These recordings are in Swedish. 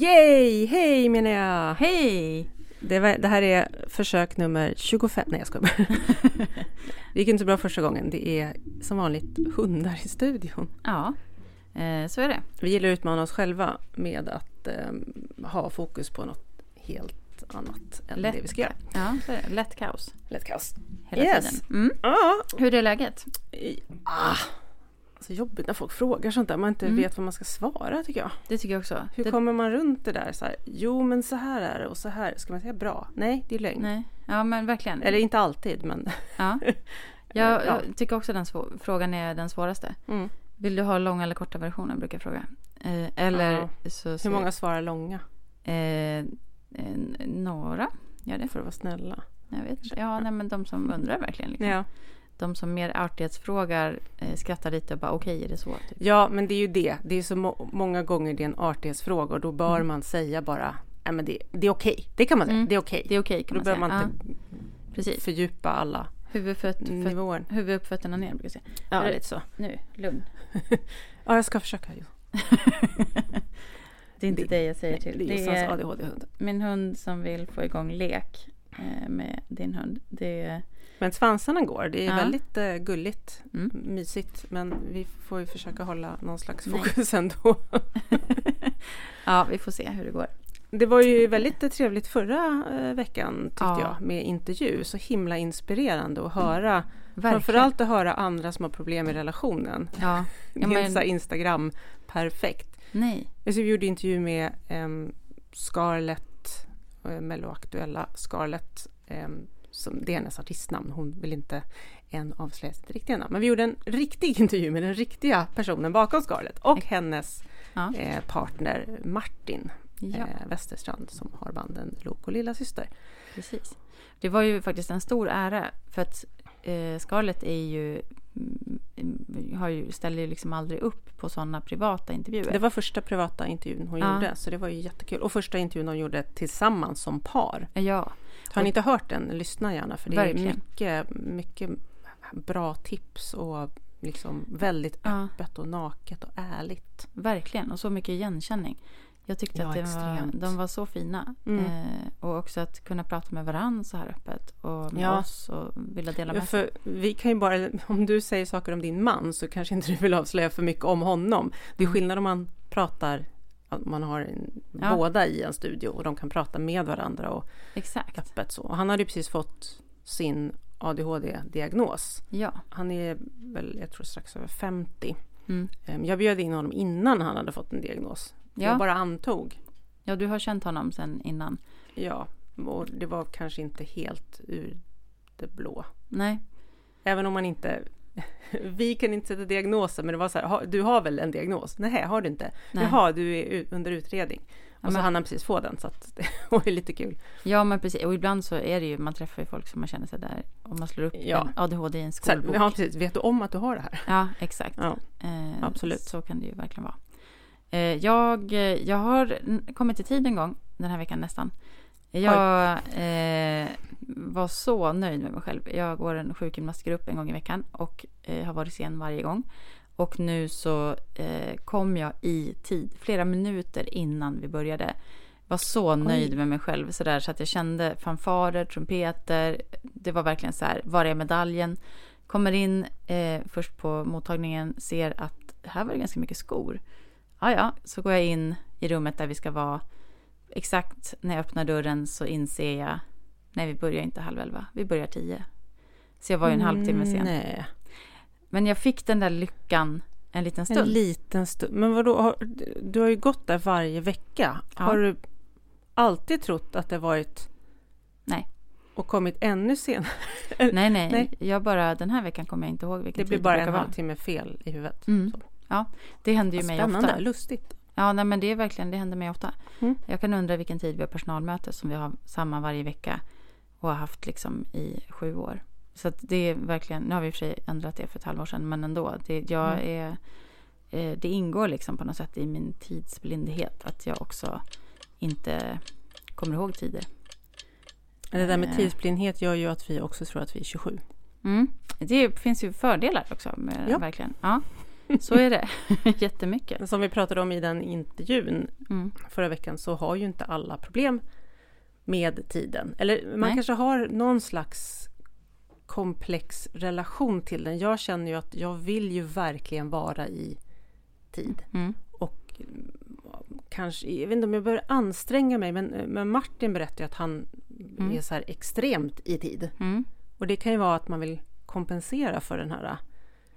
Yay! Hej menar jag! Hej! Det, var, det här är försök nummer 25. Nej, jag skojar bara. Det gick inte så bra första gången. Det är som vanligt hundar i studion. Ja, eh, så är det. Vi gillar att utmana oss själva med att eh, ha fokus på något helt annat än Lätt. det vi ska göra. Ja, så är det. Lätt kaos Lätt kaos. hela Yes. tiden. Mm. Ja. Hur är läget? Ah. Så jobbigt när folk frågar sånt där. Man inte Mm. vet vad man ska svara tycker jag. Det tycker jag också. Hur det, kommer man runt det där? Så här, jo, men så här är det och så här. Ska man säga bra? Nej, det är lögn. Nej, ja men verkligen. Eller inte alltid, men... Ja. Jag, Ja. jag tycker också den svå- frågan är den svåraste. Mm. Vill du ha långa eller korta versionen brukar jag fråga. Eh, eller Ja. så, så Hur många svarar långa? Eh, eh, några gör det. För att vara snälla. Jag vet inte. Ja, nej, men de som undrar verkligen. Liksom. Ja. De som mer artighetsfrågar eh, skrattar lite och bara okej, är det så? Typ. ja, men det är ju det. Det är så må- många gånger det är en artighetsfråga och då bör Mm. man säga bara Nej, men det, det är okej. Det kan man säga. Mm. Det är okej. Det är okej kan Då man behöver säga. man inte ja, precis. fördjupa alla Huvud, föt, föt, nivåer. huvud upp, fötterna ner brukar jag säga. Ja, lite så. Nu, lugn. Ja, jag ska försöka. Det är inte Det- det jag säger Nej, till. det Det är ADHD-hund. min hund som vill få igång lek eh, med din hund. Det är, Men svansarna går. Det är Ja. väldigt eh, gulligt, Mm. mysigt. Men vi får ju försöka hålla någon slags Nej. fokus ändå. ja, vi får se hur det går. Det var ju väldigt eh, trevligt förra eh, veckan tyckte Ja. jag med intervju. Så himla inspirerande att höra. Verkligen. Framförallt att höra andra som har problem i relationen. Ja, Det ja är men, så här Instagram perfekt. nej. Så vi gjorde intervju med um, Scarlett, uh, Melloaktuella Scarlett. Um, som, det är hennes artistnamn. Hon vill inte än avslöja sitt riktiga namn. Men vi gjorde en riktig intervju med den riktiga personen bakom Scarlett och hennes Ja. eh, partner Martin Ja. eh, Westerstrand som har banden Lok och Lilla Syster. Precis. Det var ju faktiskt en stor ära för att eh, Scarlett är ju, mm, har ju, ställer ju liksom aldrig upp på sådana privata intervjuer. Det var första privata intervjun hon Ja. gjorde, så det var ju jättekul. Och första intervjun hon gjorde tillsammans som par. Ja, Har ni inte hört den, lyssna gärna för det Verkligen. är mycket, mycket bra tips och liksom väldigt Ja. öppet och naket och ärligt. verkligen. Och så mycket igenkänning. Jag tyckte Ja, att var, de var så fina. Mm. Eh, och också att kunna prata med varandra så här öppet. Och med Ja. oss och vilja dela Ja, med sig. för vi kan ju bara, om du säger saker om din man så kanske inte du vill avslöja för mycket om honom. Det är Mm. skillnad om man pratar, man har en, Ja. båda i en studio och de kan prata med varandra och Exakt. öppet så. Och han hade ju precis fått sin ADHD-diagnos. Ja. Han är väl, jag tror strax över 50. Mm. Ehm, Jag bjöd in honom innan han hade fått en diagnos. Ja. Jag bara antog. ja, du har känt honom sen innan. Ja, och det var kanske inte helt ur det blå. Nej. Även om man inte... Vi kan inte sätta diagnoser, men det var så här, "Ha- du har väl en diagnos? Nej, har du inte? Nej. Jaha, du är under utredning. Och så men- hann han precis få den, så att det var ju lite kul. Ja, men precis. Och ibland så är det ju, man träffar ju folk som man känner sig där. Om man slår upp Ja. ADHD i en Så här, skolbok. ja, precis. Vet du om att du har det här? Ja, exakt. Ja. Eh, absolut. Så kan det ju verkligen vara. Eh, jag, jag har kommit i tid en gång den här veckan nästan. Jag eh, var så nöjd med mig själv. Jag går en sjukgymnastgrupp en gång i veckan och eh, har varit sen varje gång. Och nu så eh, kom jag i tid, flera minuter innan vi började. Var så nöjd med mig själv så, där, så att jag kände fanfarer, trumpeter. Det var verkligen så här, var är medaljen? Kommer in eh, först på mottagningen, ser att här var det ganska mycket skor. Ja, ja, så går jag in i rummet där vi ska vara. Exakt när jag öppnar dörren så inser jag, nej vi börjar inte halv elva, vi börjar tio. Så jag var ju en halvtimme sen. Nej. Men jag fick den där lyckan en liten En stund. liten stund. Men vadå, har, du har ju gått där varje vecka. Ja. Har du alltid trott att det varit... Nej. Och kommit ännu senare? nej, nej, Nej. jag bara, den här veckan kommer jag inte ihåg vilken Det blir tid bara brukar en vara. halvtimme fel i huvudet. Mm. Ja, det händer ju mig Spännande, ofta. lustigt. Ja, nej, men det är verkligen, det händer mig ofta. Mm. Jag kan undra vilken tid vi har personalmöte som vi har samma varje vecka och har haft liksom i sju år. Så det är verkligen, nu har vi i och för sig ändrat det för ett halvår sedan, men ändå. Det, jag Mm. är, eh, det ingår liksom på något sätt i min tidsblindhet att jag också inte kommer ihåg tider. Det där med Eh. tidsblindhet gör ju att vi också tror att vi är 27. Mm. Det finns ju fördelar också med Ja. verkligen. Ja. Så är det. Jättemycket. Som vi pratade om i den intervjun Mm. förra veckan så har ju inte alla problem med tiden. Eller man Nej. kanske har någon slags komplex relation till den. Jag känner ju att jag vill ju verkligen vara i tid. Mm. Och mm, kanske, jag vet inte om jag behöver anstränga mig, men, men Martin berättade ju att han Mm. är så här extremt i tid. Mm. Och det kan ju vara att man vill kompensera för den här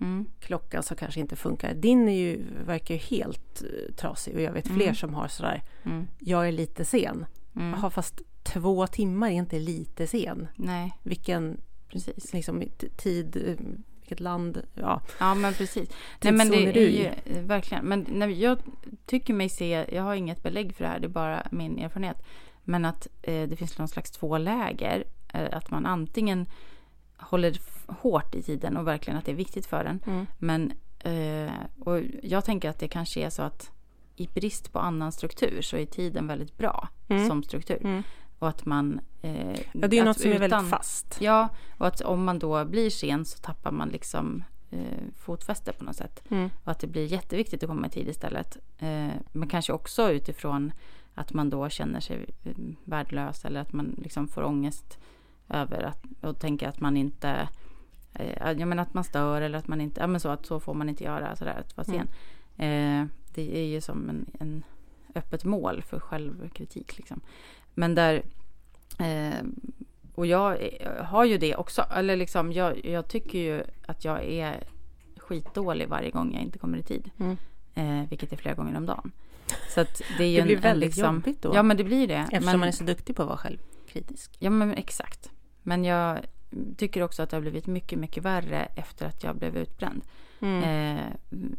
Mm. klockan som kanske inte funkar. Din är ju, verkar ju helt eh, trasig och jag vet fler Mm. som har sådär, Mm. jag är lite sen. Mm. Jaha, fast två timmar är inte lite sen. Nej, Vilken precis. liksom, tid, eh, vilket land, ja. Ja, men precis. Nej, men det är ju verkligen. Men när jag tycker mig se, jag har inget belägg för det här, det är bara min erfarenhet. Men att eh, det finns någon slags två läger. Eh, att man antingen håller hårt i tiden och verkligen att det är viktigt för en. Mm. Men eh, och jag tänker att det kanske är så att i brist på annan struktur så är tiden väldigt bra Mm. som struktur. Mm. Och att man... Eh, Ja, det är något som är väldigt fast. Ja, och att om man då blir sen så tappar man liksom eh, fotfäste på något sätt. Mm. Och att det blir jätteviktigt att komma i tid istället. Eh, men kanske också utifrån att man då känner sig eh, värdelös eller att man liksom får ångest över att, och tänker att man inte eh, ja, men att man stör eller att man inte, ja men så att så får man inte göra sådär att vara sen. Eh, det är ju som en, en öppet mål för självkritik liksom. Men där eh, och jag har ju det också, eller liksom jag, jag tycker ju att jag är skitdålig varje gång jag inte kommer i tid. Mm. Eh, vilket är flera gånger om dagen. Så det är ju Det blir en, väldigt en liksom, jobbigt då. Ja men det blir det. Eftersom men, man är så duktig på att vara självkritisk. Ja men exakt. Men jag tycker också att det har blivit mycket, mycket värre efter att jag blev utbränd. Mm. Eh,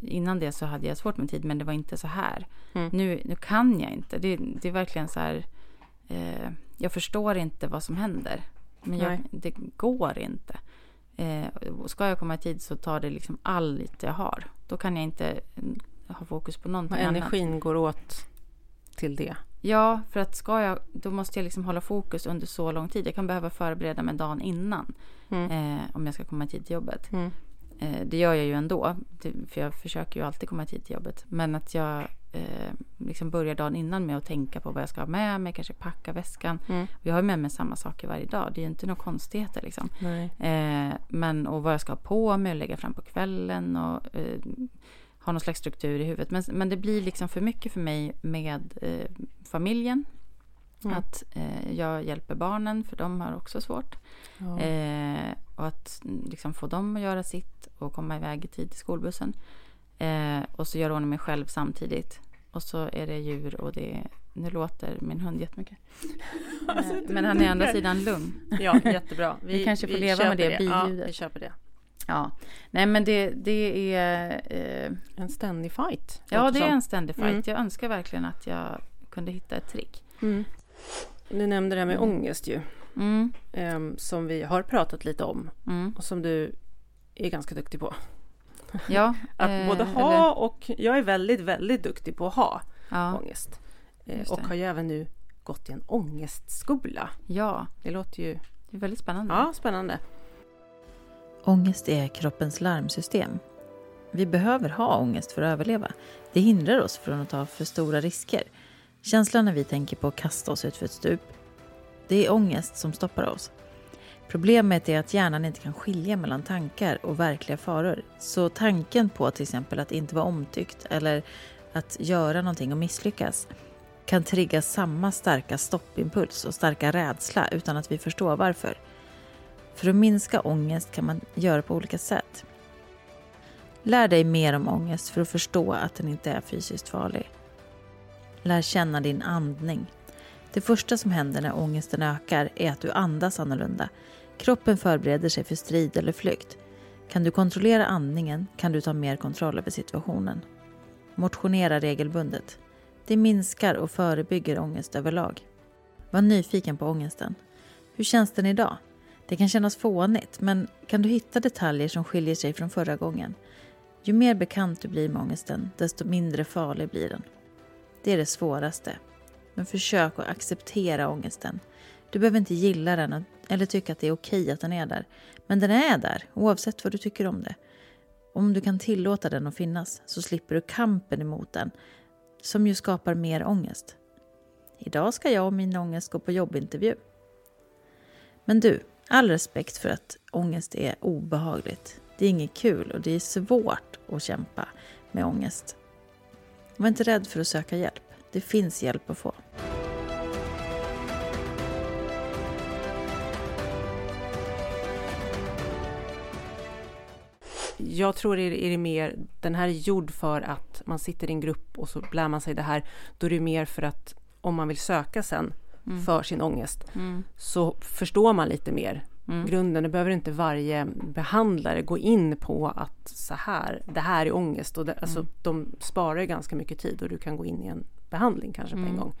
innan det så hade jag svårt med tid men det var inte så här. Mm. Nu, nu kan jag inte. Det, det är verkligen så här. Eh, jag förstår inte vad som händer. Men jag, det går inte. Eh, ska jag komma i tid så tar det liksom allt jag har. Då kan jag inte ha fokus på någonting annat. energin går åt till det. Ja, för att ska jag, då måste jag liksom hålla fokus under så lång tid. Jag kan behöva förbereda mig dagen innan. Mm. Eh, om jag ska komma i tid till jobbet. Mm. Eh, det gör jag ju ändå. För jag försöker ju alltid komma i tid till jobbet. Men att jag eh, liksom börjar dagen innan med att tänka på vad jag ska ha med mig. Kanske packa väskan. Mm. Jag har med mig samma saker varje dag. Det är ju inte några konstigheter liksom. Eh, men och vad jag ska ha på mig och lägga fram på kvällen. Och eh, ha någon slags struktur i huvudet. Men, men det blir liksom för mycket för mig med eh, familjen. Mm. Att eh, jag hjälper barnen för de har också svårt. Ja. Eh, och att mm, liksom få dem att göra sitt och komma iväg i tid till skolbussen. Eh, och så gör hon mig själv samtidigt. Och så är det djur och det nu låter min hund jättemycket. Alltså, men han är å andra sidan lugn. Ja, jättebra. Vi kanske får leva med det Ja, biljudet. vi köper det. Ja, nej men det, det är... Eh, En ständig fight. ja, det är en ständig fight. Mm. Jag önskar verkligen att jag kunde hitta ett trick. Mm. Du nämnde det här med ångest ju. Mm, ehm, som vi har pratat lite om. mm. Och som du är ganska duktig på. Ja, Att eh, både eller- ha och... Jag är väldigt, väldigt duktig på att ha Ja, ångest. Eh, och har ju även nu gått i en ångestskola. ja, Det låter ju... det är väldigt spännande. Ja, spännande. Ångest är kroppens larmsystem. Vi behöver ha ångest för att överleva. Det hindrar oss från att ta för stora risker. Känslan när vi tänker på att kasta oss ut för ett stup. Det är ångest som stoppar oss. Problemet är att hjärnan inte kan skilja mellan tankar och verkliga faror. Så tanken på till exempel att inte vara omtyckt eller att göra någonting och misslyckas kan trigga samma starka stoppimpuls och starka rädsla utan att vi förstår varför. För att minska ångest kan man göra på olika sätt. Lär dig mer om ångest för att förstå att den inte är fysiskt farlig. Lär känna din andning. Det första som händer när ångesten ökar är att du andas annorlunda. Kroppen förbereder sig för strid eller flykt. Kan du kontrollera andningen kan du ta mer kontroll över situationen. Motionera regelbundet. Det minskar och förebygger ångest överlag. Var nyfiken på ångesten. Hur känns den idag? Det kan kännas fånigt, men kan du hitta detaljer som skiljer sig från förra gången? Ju mer bekant du blir med ångesten, desto mindre farlig blir den. Det är det svåraste. Men försök att acceptera ångesten. Du behöver inte gilla den eller tycka att det är okej att den är där. Men den är där, oavsett vad du tycker om det. Om du kan tillåta den att finnas så slipper du kampen emot den som ju skapar mer ångest. Idag ska jag och min ångest gå på jobbintervju. Men du, all respekt för att ångest är obehagligt. Det är inget kul och det är svårt att kämpa med ångest. Var inte rädd för att söka hjälp. Det finns hjälp att få. Jag tror är det, är det mer, den här är gjord för att man sitter i en grupp och så lär man sig det här. Då är det mer för att om man vill söka sen Mm. för sin ångest Mm. så förstår man lite mer Mm. grunden. Det behöver inte varje behandlare gå in på att så här, det här är ångest. Och det, alltså, Mm. De sparar ju ganska mycket tid och du kan gå in i en behandling kanske på en Mm. gång.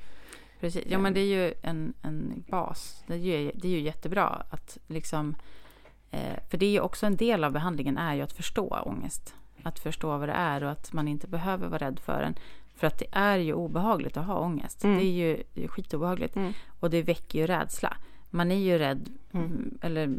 Precis. Ja, men det är ju en, en bas. Det är, ju, det är ju jättebra att liksom... Eh, för det är ju också en del av behandlingen är ju att förstå ångest. Att förstå vad det är och att man inte behöver vara rädd för den. För att det är ju obehagligt att ha ångest. Mm. Det är ju det är skitobehagligt. Mm. Och det väcker ju rädsla. Man är ju rädd, Mm. mm, eller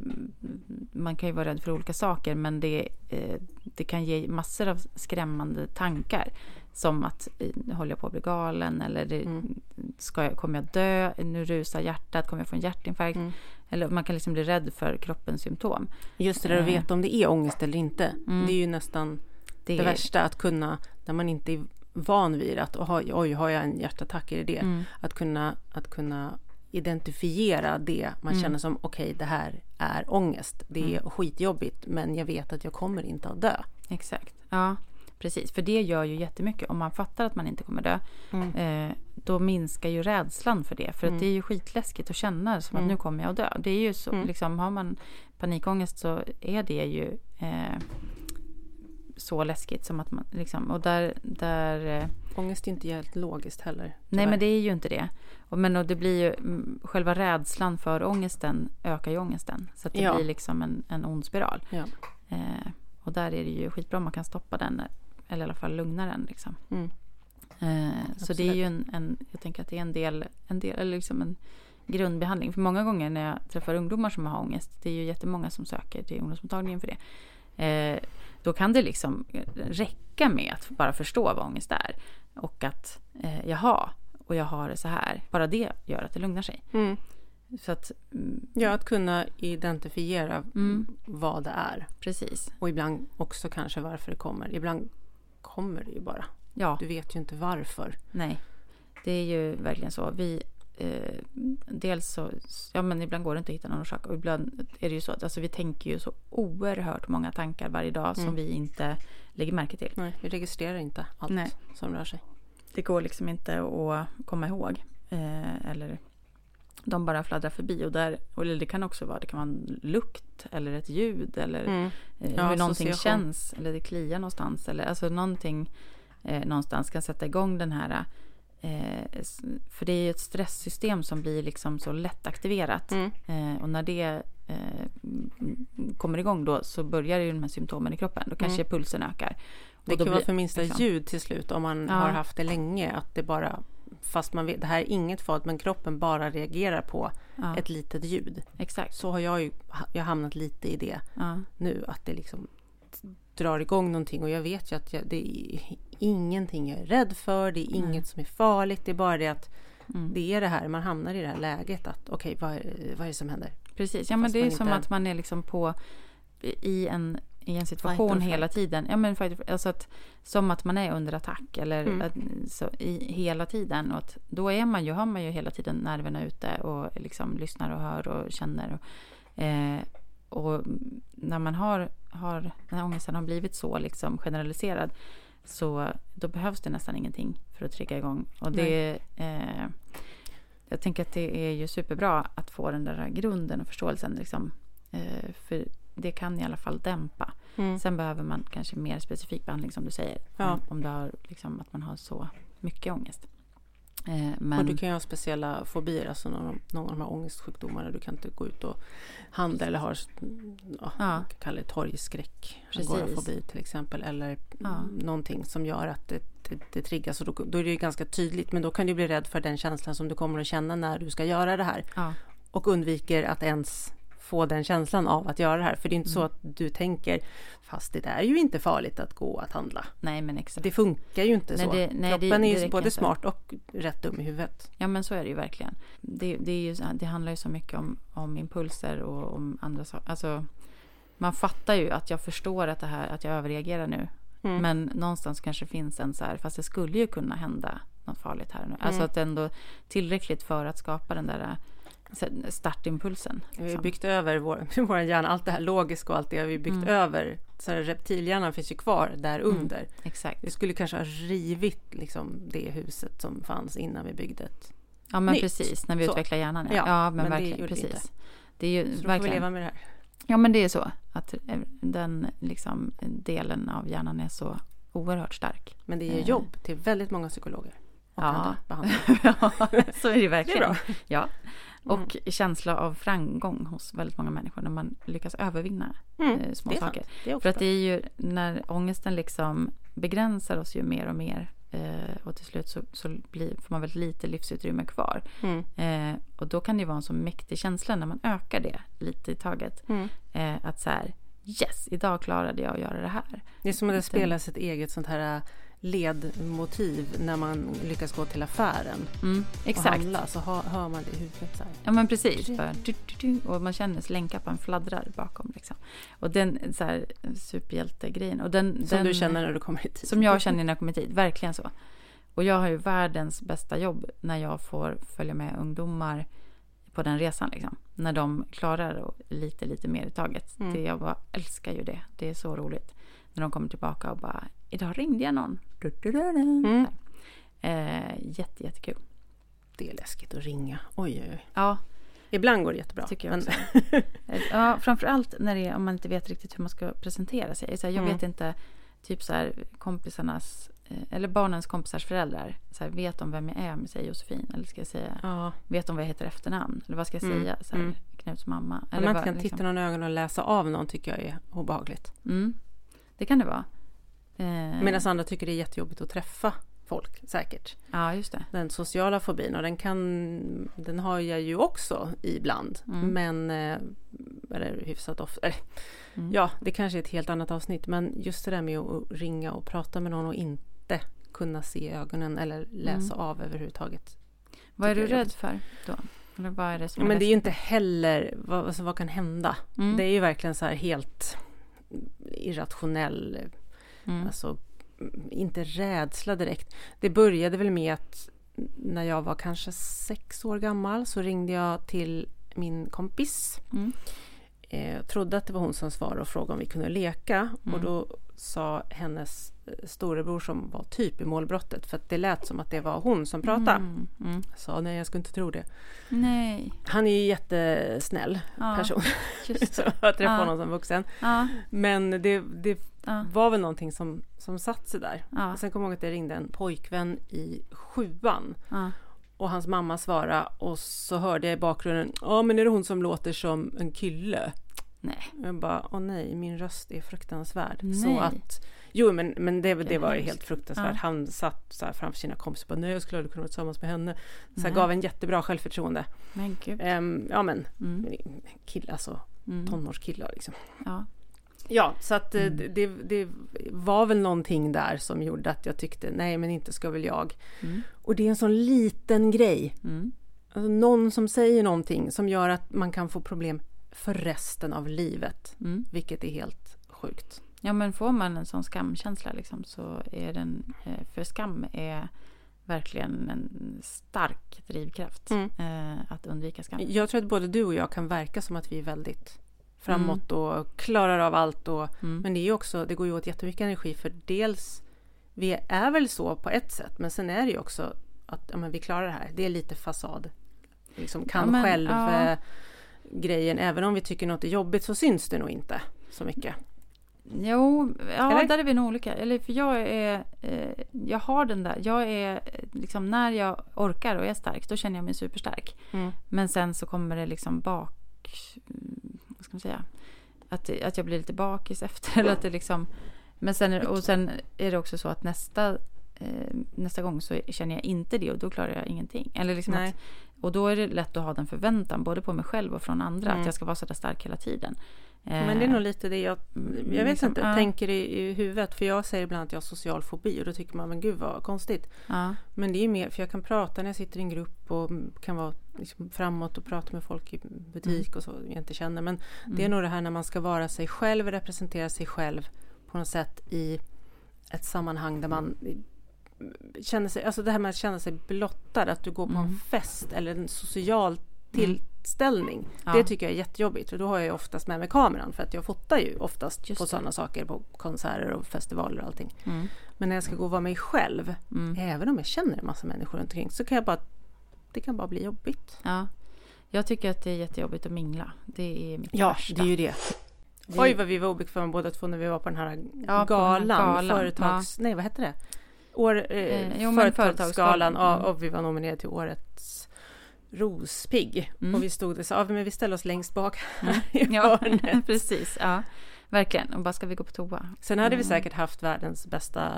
man kan ju vara rädd för olika saker men det, eh, det kan ge massor av skrämmande tankar. Som att håller jag på att bli galen eller det, Mm. ska jag, kommer jag dö? Nu rusar hjärtat, kommer jag få en hjärtinfarkt? Mm. Eller man kan liksom bli rädd för kroppens symptom. Just det där att Eh. veta om det är ångest eller inte. Mm. Det är ju nästan Det, det värsta att kunna, när man inte är van vid att oj, har jag en hjärtattack, är det det? Mm, Att, kunna, att kunna identifiera det man Mm. känner som okej, det här är ångest. Det är skitjobbigt, men jag vet att jag kommer inte att dö. exakt. Ja, precis. För det gör ju jättemycket. Om man fattar att man inte kommer dö, Mm. eh, då minskar ju rädslan för det. För Mm. att det är ju skitläskigt att känna som Mm. att nu kommer jag att dö. Det är ju så, Mm. liksom, har man panikångest så är det ju eh, så läskigt som att man liksom, och där, där eh, Ångest är inte helt logiskt heller. Nej, tyvärr. men det är ju inte det. Och, men och det blir ju, mm, själva rädslan för ångesten ökar ju ångesten. Så det Ja. blir liksom en, en ond spiral. Ja. Eh, och där är det ju skitbra om man kan stoppa den. Eller i alla fall lugna den. Liksom. Mm. Eh, så det är ju en, en, jag tänker att det är en del, en del eller liksom en grundbehandling. För många gånger när jag träffar ungdomar som har ångest, det är ju jättemånga som söker till ungdomsmottagningen för det. Eh, då kan det liksom räcka med att bara förstå vad ångest är. Och att, eh, jaha, och jag har det så här. Bara det gör att det lugnar sig. Mm. Så att, mm, Ja, att kunna identifiera Mm. vad det är. precis. Och ibland också kanske varför det kommer. Ibland kommer det ju bara. Ja, Du vet ju inte varför. nej. Det är ju verkligen så. Vi, eh, dels så, ja men ibland går det inte att hitta någon orsak. Och ibland är det ju så att alltså, vi tänker ju så oerhört många tankar varje dag som Mm. vi inte lägger märke till. Nej, vi registrerar inte allt Nej. som rör sig. Det går liksom inte att komma ihåg. Eh, eller de bara fladdrar förbi. Och där, eller det kan också vara, det kan vara en lukt eller ett ljud. Eller Mm. eh, Ja, hur någonting känns. Eller det kliar någonstans. Eller alltså någonting eh, någonstans kan sätta igång den här. Eh, för det är ju ett stresssystem som blir liksom så lätt aktiverat. Mm. Eh, och när det eh, kommer igång då så börjar ju de här symptomen i kroppen. Då kanske pulsen ökar. Det kan vara för minsta liksom- ljud till slut om man Ja. har haft det länge. Att det bara, fast man vet, det här är inget farligt men kroppen bara reagerar på Ja, ett litet ljud. exakt. Så har jag ju jag har hamnat lite i det Ja, nu. Att det liksom drar igång någonting och jag vet ju att jag, det är ingenting jag är rädd för. Det är inget som är farligt. Det är bara det att mm. det är det här, man hamnar i det här läget att okej, vad, är- vad är det som händer? Precis, ja men Fast det är som att man är liksom på i en, i en situation hela tiden. Ja men fight alltså att, som att man är under attack eller Mm. att, så, i, hela tiden. Och att, då är man ju, har man ju hela tiden nerverna ute och liksom lyssnar och hör och känner. Och, eh, och när man har, har, när ångesten har blivit så liksom generaliserad så då behövs det nästan ingenting för att trigga igång. Och det, eh, jag tänker att det är ju superbra att få den där grunden och förståelsen. Liksom, eh, för det kan i alla fall dämpa. Mm. Sen behöver man kanske mer specifik behandling som du säger. Ja. Om, om du har, liksom, att man har så mycket ångest. Eh, men, Och du kan ju ha speciella fobier, alltså någon, någon av de här ångestsjukdomarna. Du kan inte gå ut och handla eller har, ja, Ja. det torgskräck. Agorafobi till exempel. Eller Ja. någonting som gör att det, det, det triggas. Och då, då är det ju ganska tydligt. Men då kan du bli rädd för den känslan som du kommer att känna när du ska göra det här. ja, Och undviker att ens få den känslan av att göra det här. För det är inte så Mm. att du tänker, fast det är ju inte farligt att gå att handla. Nej men exakt. Det funkar ju inte Nej, så. det- nej, Kroppen det är ju både inte. smart och rätt dum i huvudet. Ja men så är det ju verkligen. Det, det, ju, så- det handlar ju så mycket om, om impulser och om andra saker. Alltså, man fattar ju att jag förstår att, det här, att jag överreagerar nu. Mm. Men någonstans kanske finns en så här, fast det skulle ju kunna hända något farligt här nu. Alltså Mm. att ändå tillräckligt för att skapa den där startimpulsen. Vi har liksom. byggt över vår, vår hjärna, allt det här logiska och allt det har vi byggt Mm. över. Så reptilhjärnan finns ju kvar där under. Exakt. Vi skulle kanske ha rivit liksom, det huset som fanns innan vi byggde ett. Ja men nytt. precis, när vi Så. utvecklar hjärnan. Ja, Ja, ja men, men det verkligen. vi precis. Det är ju Så då får vi verkligen. leva med det här. Ja men det är så. Att eh, den liksom, delen av hjärnan är så oerhört stark. Men det ger Eh. jobb till väldigt många psykologer. Och Ja. andra behandlare. ja, så är det Det verkligen. är bra. Ja. Och känsla av framgång hos väldigt många människor när man lyckas övervinna Mm, eh, små saker. För att det är ju när ångesten liksom begränsar oss ju mer och mer eh, och till slut så, så blir, får man väldigt lite livsutrymme kvar. Mm. Eh, och då kan det vara en så mäktig känsla när man ökar det lite i taget. Mm. Eh, att så här, yes, idag klarade jag att göra det här. Det är som att det Den- spelas ett eget sånt här ledmotiv när man lyckas gå till affären Mm, och exakt. handla. Så hör, man det i huvudet så här. Ja men precis. Och man känner slängkappan fladdrar bakom. Liksom. Och den så här, superhjältegrejen. Och den, Som den, du känner när du kommer hit. Som jag känner när jag kommer hit, verkligen så. Och jag har ju världens bästa jobb när jag får följa med ungdomar på den resan. Liksom. När de klarar och lite, lite mer i taget. Mm. Det, jag bara älskar ju det. Det är så roligt. När de kommer tillbaka och bara, idag ringde jag någon. Du, du, du. Mm. Eh, jätte, jättekul. Det är läskigt att ringa. Oj, oj, oj. Ja, Ibland går det jättebra. tycker jag men- också. Ja, framförallt när det är, om man inte vet riktigt hur man ska presentera sig. Så här, jag Mm. vet inte, typ så här kompisarnas, eller barnens kompisars föräldrar. Så här, vet de vem jag är om jag säger Josefin? Eller ska jag säga, ja. vet de vad jag heter i efternamn? Eller vad ska jag Mm, säga? Så här, mm. Knuts mamma. Om man inte kan liksom. titta någon i ögonen och läsa av någon tycker jag är obehagligt. Mm, det kan det vara. Eh, Medan andra tycker det är jättejobbigt att träffa folk säkert. Ja, just det. Den sociala fobin och den kan Den har jag ju också ibland. Mm. Men eh, Eller hyfsat ofta. Mm. Ja, det kanske är ett helt annat avsnitt. Men just det där med att ringa och prata med någon och inte kunna se ögonen eller läsa av överhuvudtaget. Vad är du är rädd för då? Eller vad är det som Ja, men det är ju inte heller vad, alltså, vad kan hända. Mm. Det är ju verkligen så här helt irrationell Mm. Alltså, mm, inte rädsla direkt. Det började väl med att när jag var kanske sex år gammal så ringde jag till min kompis. Mm. Eh, trodde att det var hon som svarade och frågade om vi kunde leka. Mm. Och då sa hennes storebror som var typ i målbrottet, för att det lät som att det var hon som pratade. Mm. Mm. Sa nej, jag skulle inte tro det. Nej. Han är ju jättesnäll Ja, person, just så det. jag träffade Ja. honom som vuxen. Ja, Men det, det ja, var väl någonting som, som satt sig där. ja, sen kommer jag ihåg att jag ringde en pojkvän i sjuan och hans mamma svarade och så hörde jag i bakgrunden Ja men är det hon som låter som en kille? Nej. Jag bara åh nej min röst är fruktansvärd. Nej. Så att Jo men, men det, det var ju helt fruktansvärt. Ja. Han satt så framför sina kompisar och bara nej jag skulle aldrig kunna vara tillsammans med henne. Så här, gav en jättebra självförtroende. Men gud. Ehm, ja men Mm. kille, alltså Mm. tonårskillar liksom. Ja. Ja, så att eh, Mm. det, det, det var väl någonting där som gjorde att jag tyckte nej men inte ska väl jag. Mm. Och det är en sån liten grej. Mm. Alltså någon som säger någonting som gör att man kan få problem för resten av livet. Mm. Vilket är helt sjukt. Ja men får man en sån skamkänsla liksom så är den, eh, för skam är verkligen en stark drivkraft Mm. eh, att undvika skam. Jag tror att både du och jag kan verka som att vi är väldigt framåt och klarar av allt. Och, Mm. Men det, är också, det går ju åt jättemycket energi för dels, vi är väl så på ett sätt, men sen är det ju också att ja, men vi klarar det här. Det är lite fasad. Liksom kan Ja, men, själv ja. eh, grejen, även om vi tycker något är jobbigt så syns det nog inte så mycket. Jo, ja Eller? där är vi nog olika. Eller för jag är, eh, jag har den där, jag är eh, liksom när jag orkar och är stark då känner jag mig superstark. Mm. Men sen så kommer det liksom bak, mm, vad ska man säga, att, att jag blir lite bakis efter. Eller att det liksom, men sen, och sen är det också så att nästa, eh, nästa gång så känner jag inte det och då klarar jag ingenting. Eller liksom att, och då är det lätt att ha den förväntan både på mig själv och från andra Mm. att jag ska vara så där stark hela tiden. Men det är Eh, nog lite det jag, jag vet liksom, inte, ja. tänker i, i huvudet. För jag säger ibland att jag har social fobi och då tycker man, men gud vad konstigt. ja, Men det är mer, för jag kan prata när jag sitter i en grupp och kan vara liksom framåt och prata med folk i butik och så jag inte känner. Men det är mm. nog det här när man ska vara sig själv och representera sig själv på något sätt i ett sammanhang där man känner sig, alltså det här med att känna sig blottad, att du går på en Mm. fest eller en social tillställning. Ja. Det tycker jag är jättejobbigt och då har jag ju oftast med mig kameran för att jag fotar ju oftast Just på sådana saker på konserter och festivaler och allting. Mm. Men när jag ska gå och vara mig själv, Mm. även om jag känner en massa människor runt omkring, så kan jag bara, det kan bara bli jobbigt. Ja. Jag tycker att det är jättejobbigt att mingla. Det är mitt Ja, värsta. det är ju det. Oj vad vi var obekväma båda två när vi var på den här Ja, på den här galan, galan, företags... Nej, vad hette det? År, eh, Eh, jo, företagsgalan, ja, mm. och vi var nominerade till årets rospigg. Mm. Och vi stod och sa, ja, men vi ställer oss längst bak här i Mm. Ja, hörnet. precis. Ja, verkligen. Och bara ska vi gå på toa? Sen hade vi Mm. säkert haft världens bästa,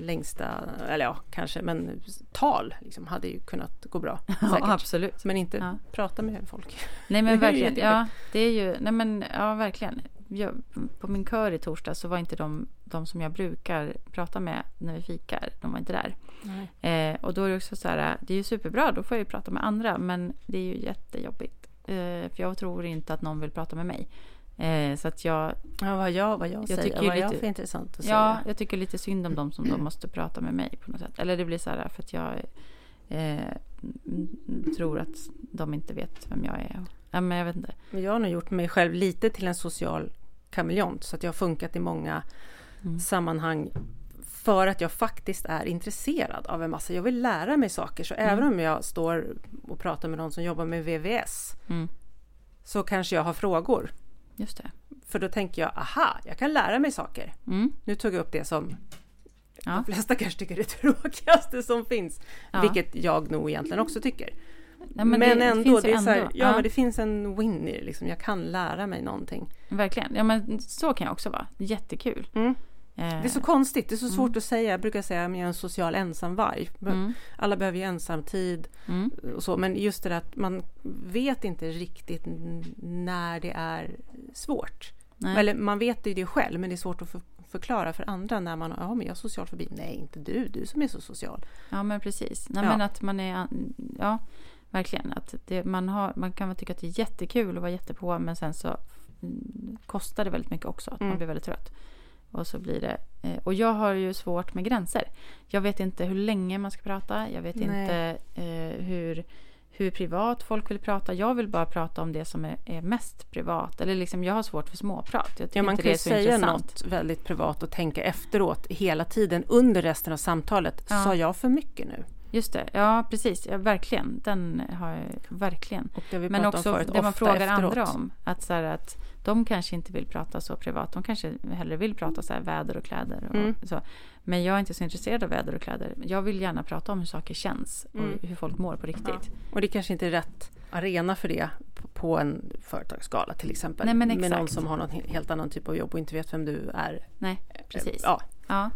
längsta, eller ja, kanske, men tal liksom, hade ju kunnat gå bra. Ja, absolut. Men inte Ja. prata med folk. Nej men verkligen. Ja, det är ju, nej men ja verkligen. Jag, på min kör i torsdag så var inte de, de som jag brukar prata med när vi fikar, de var inte där. Eh, och då är det också så här, det är ju superbra, då får jag ju prata med andra, men det är ju jättejobbigt. Eh, för jag tror inte att någon vill prata med mig. Eh, så att jag, Ja, vad jag, vad jag, Jag säger, tycker vad jag lite- för intressant att ja, säga. jag tycker lite synd om dem som då måste prata med mig på något sätt. Eller det blir så här för att jag eh, tror att de inte vet vem jag är. Ja, men jag vet inte. Jag har nog gjort mig själv lite till en social kameleont så att jag har funkat i många Mm. sammanhang för att jag faktiskt är intresserad av en massa. Jag vill lära mig saker så även om jag står och pratar med någon som jobbar med VVS Mm. så kanske jag har frågor. Just det. För då tänker jag, aha, jag kan lära mig saker. Mm. Nu tog jag upp det som Ja. de flesta kanske tycker är det tråkigaste som finns. Ja. Vilket jag nog egentligen också tycker. Ja, men det ändå, finns det ju är så här, ändå. ja, men det finns en win i det. Liksom. Jag kan lära mig någonting. Verkligen. Ja, men så kan jag också vara. Jättekul. Mm. Eh, Det är så konstigt, det är så svårt att säga. Jag brukar säga att jag är en social ensamvarg. mm, Alla behöver ju ensamtid mm, och så. Men just det där att man vet inte riktigt när det är svårt. nej. Eller man vet ju det själv, men det är svårt att för, förklara för andra när man ja, men jag har social fobi. Nej, inte du, du som är så social. Ja, men precis. Nej, Ja. men att man är... Ja, verkligen. Att det, man, har, man kan tycka att det är jättekul och vara jättepå, men sen så mm, kostar det väldigt mycket också. Att man Mm. blir väldigt trött. Och så blir det... Eh, och jag har ju svårt med gränser. Jag vet inte hur länge man ska prata. Jag vet Nej. inte eh, hur, hur privat folk vill prata. Jag vill bara prata om det som är, är mest privat. Eller liksom, jag har svårt för småprat. Jag Ja, man kan ju säga intressant. något väldigt privat och tänka efteråt hela tiden under resten av samtalet. Ja. Sa jag för mycket nu? Just det, ja precis. Ja, verkligen. Den har jag verkligen. Men också förut, det man frågar efteråt. andra om. Att, så här, att de kanske inte vill prata så privat. De kanske hellre vill prata så här, väder och kläder. Och Mm. så. Men jag är inte så intresserad av väder och kläder. Jag vill gärna prata om hur saker känns och Mm. hur folk mår på riktigt. Ja. Och det kanske inte är rätt arena för det på- en företagsgala till exempel. Nej, men Med någon exakt. som har någon he- helt annan typ av jobb och inte vet vem du är. Nej, precis. Ja, Ja.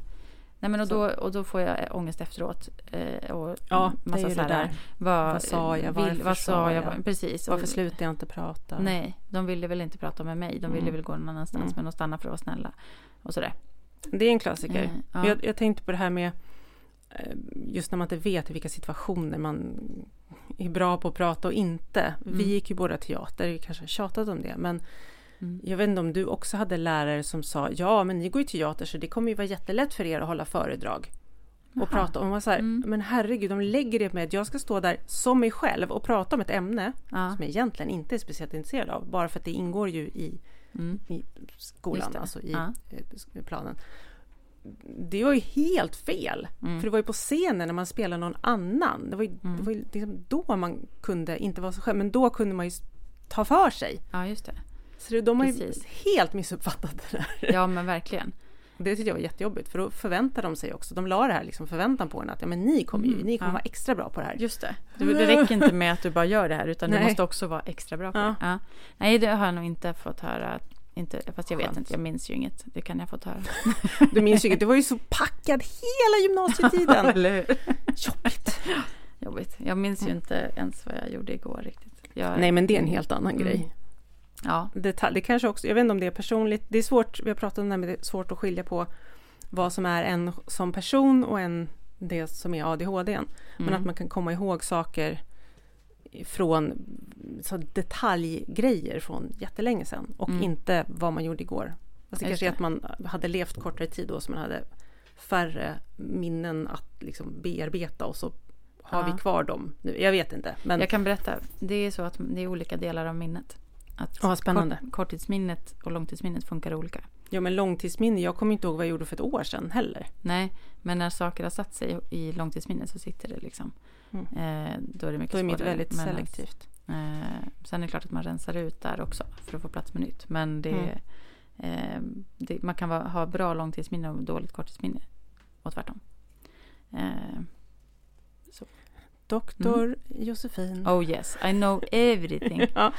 Nej, men och, då, och då får jag ångest efteråt. Eh, och ja det massa är ju det där. Vad, Vad sa jag? Vill, Varför vad sa jag? jag? Precis. Varför slutar jag inte prata? Nej, de ville väl inte prata med mig. De ville Mm. väl gå någon annanstans. Mm. Men de stannade för att vara snälla. Och sådär. Det är en klassiker. Eh, ja. Jag, jag tänkte på det här med eh, just när man inte vet i vilka situationer man är bra på att prata och inte. Vi Mm. gick ju båda teater, vi kanske har tjatat om det, men Mm. jag vet inte om du också hade lärare som sa ja, men ni går ju teater så det kommer ju vara jättelätt för er att hålla föredrag och Jaha. prata om. Var så här, Mm. Men herregud, de lägger det med att jag ska stå där som mig själv och prata om ett ämne Ja. som jag egentligen inte är speciellt intresserad av, bara för att det ingår ju i Mm. i skolan, alltså i Ja. eh, planen. Det var ju helt fel. Mm. För det var ju på scenen när man spelade någon annan. Det var ju, Mm. det var ju liksom då man kunde, inte vara så själv, men då kunde man ju ta för sig. ja, just det. Så det, de har ju Precis. helt missuppfattat det där. Ja, men verkligen. Det tyckte jag var jättejobbigt, för då förväntar de sig också, de la det här liksom förväntan på en att ja, men ni kommer ju, Mm, ni kommer ja. vara extra bra på det här. Just det. Det, det räcker inte med att du bara gör det här, utan du Nej. måste också vara extra bra på Ja. det. Ja. Nej, det har jag nog inte fått höra. Inte, fast jag vet Skönt. inte, jag minns ju inget. Det kan jag fått höra. Du minns ju inte, du var ju så packad hela gymnasietiden. Eller hur? Jobbigt. jobbigt. Jag minns ju Mm. inte ens vad jag gjorde igår riktigt. Jag, Nej, men det är en helt annan Mm. grej. Ja, Detalj, det kanske också, jag vet inte om det är personligt, det är svårt, vi har pratat om det här, men det är svårt att skilja på vad som är en som person och en det som är ADHD. Men mm. att man kan komma ihåg saker från så detaljgrejer från jättelänge sedan och Mm. inte vad man gjorde igår. Alltså det kanske är att man hade levt kortare tid då så man hade färre minnen att liksom bearbeta och så har Ja. vi kvar dem nu. Jag vet inte. Men Jag kan berätta. Det är så att det är olika delar av minnet. Att Ja, spännande. Kort, korttidsminnet och långtidsminnet funkar olika. Ja men långtidsminne, jag kommer inte ihåg vad jag gjorde för ett år sedan heller. Nej, men när saker har satt sig i långtidsminnet så sitter det liksom. Mm. Eh, då är det mycket Då är mitt väldigt Men selektivt. Eh, sen är det klart att man rensar ut där också för att få plats med nytt. Men det, Mm. eh, det, man kan vara, ha bra långtidsminne och dåligt korttidsminne. Och tvärtom. Eh, Doktor Josefin. oh yes, I know everything. Ja.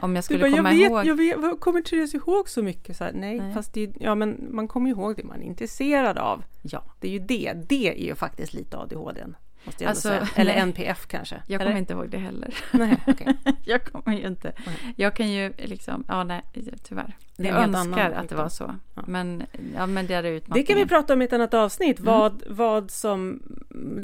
Om jag skulle bara, jag komma vet, ihåg. jag vet, vad- kommer Therese ihåg så mycket? Så här, nej, Nej. fast det, ja, men man kommer ihåg det man är intresserad av. Ja, Det är ju det, det är ju faktiskt lite ADHD. Måste jag Alltså, säga. Eller nej. NPF kanske. jag Eller? kommer inte ihåg det heller. Nej, okej. jag kommer ju inte. Nej. Jag kan ju liksom, ja nej, tyvärr. Det jag önskar att det var så. Ja. Men, ja, men det är Det utmattningen. kan vi prata om i ett annat avsnitt, Mm. vad, vad som...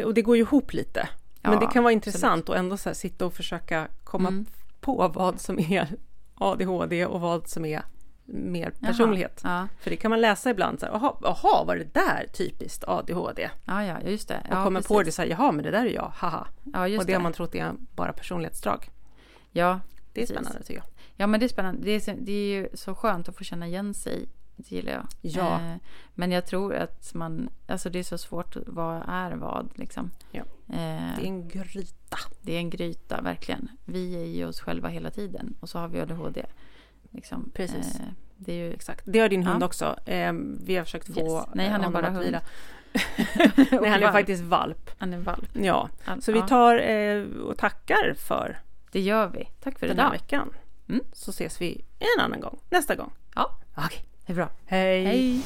Och det går ju ihop lite. Men Ja, det kan vara absolut. intressant att ändå så sitta och försöka komma Mm. på vad som är ADHD och vad som är mer Jaha. personlighet. Ja, För det kan man läsa ibland, så här, jaha, jaha, var det där typiskt ADHD? ja, ja, just det. Och Ja, kommer på precis. det så här, jaha, men det där är jag, haha. Ja, just och det, har man trott är bara personlighetsdrag. Ja, Det är Precis. spännande tycker jag. Ja men det är spännande. Det är, det är ju så skönt att få känna igen sig. Det gillar jag. Ja. Eh, men jag tror att man, alltså det är så svårt. Vad är vad liksom? Ja. Eh, Det är en gryta. det är en gryta, verkligen. Vi är ju oss själva hela tiden. Och så har vi ADHD. Liksom. Precis. Eh, det är ju... Exakt. Det har din hund Ja. också. Ehm, vi har försökt få Yes. Nej, han är honom bara hund. vila. Nej, han är faktiskt valp. Han är valp. Ja, All- så vi tar eh, och tackar för Det gör vi. Tack för den här idag. veckan. Mm. Så ses vi en annan gång, nästa gång. Ja, Okej, det är bra. hej. Hej!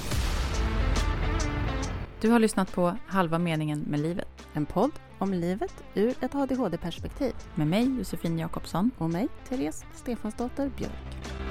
Du har lyssnat på Halva meningen med livet. En podd om livet ur ett ADHD-perspektiv. Med mig, Josefin Jakobsson. Och mig, Therese Stefansdotter Björk.